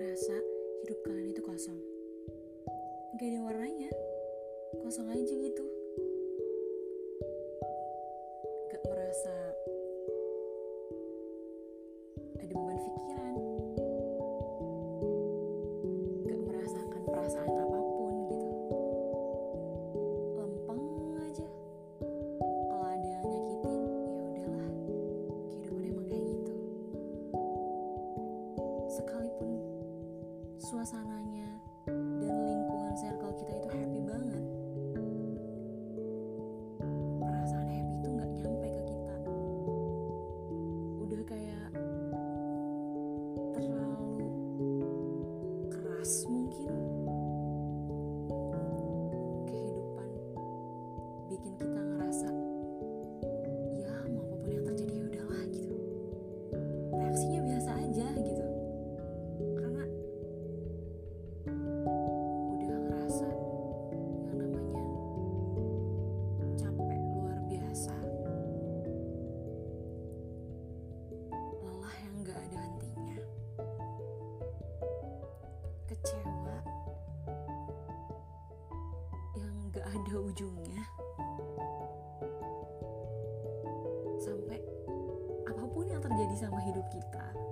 ngerasa hidup kalian itu kosong. Gak ada warnanya. Kosong aja gitu. Gak merasa ada beban pikiran. Gak merasakan perasaan apa pun gitu. Lempeng aja. Kalau ada yang nyakitin ya udahlah. Kehidupan emang kayak gitu. Sekali suasananya dan lingkungan circle kita itu happy banget. Perasaan happy itu nggak nyampe ke kita. Udah kayak terlalu keras ada ujungnya. Sampai apa pun yang terjadi sama hidup kita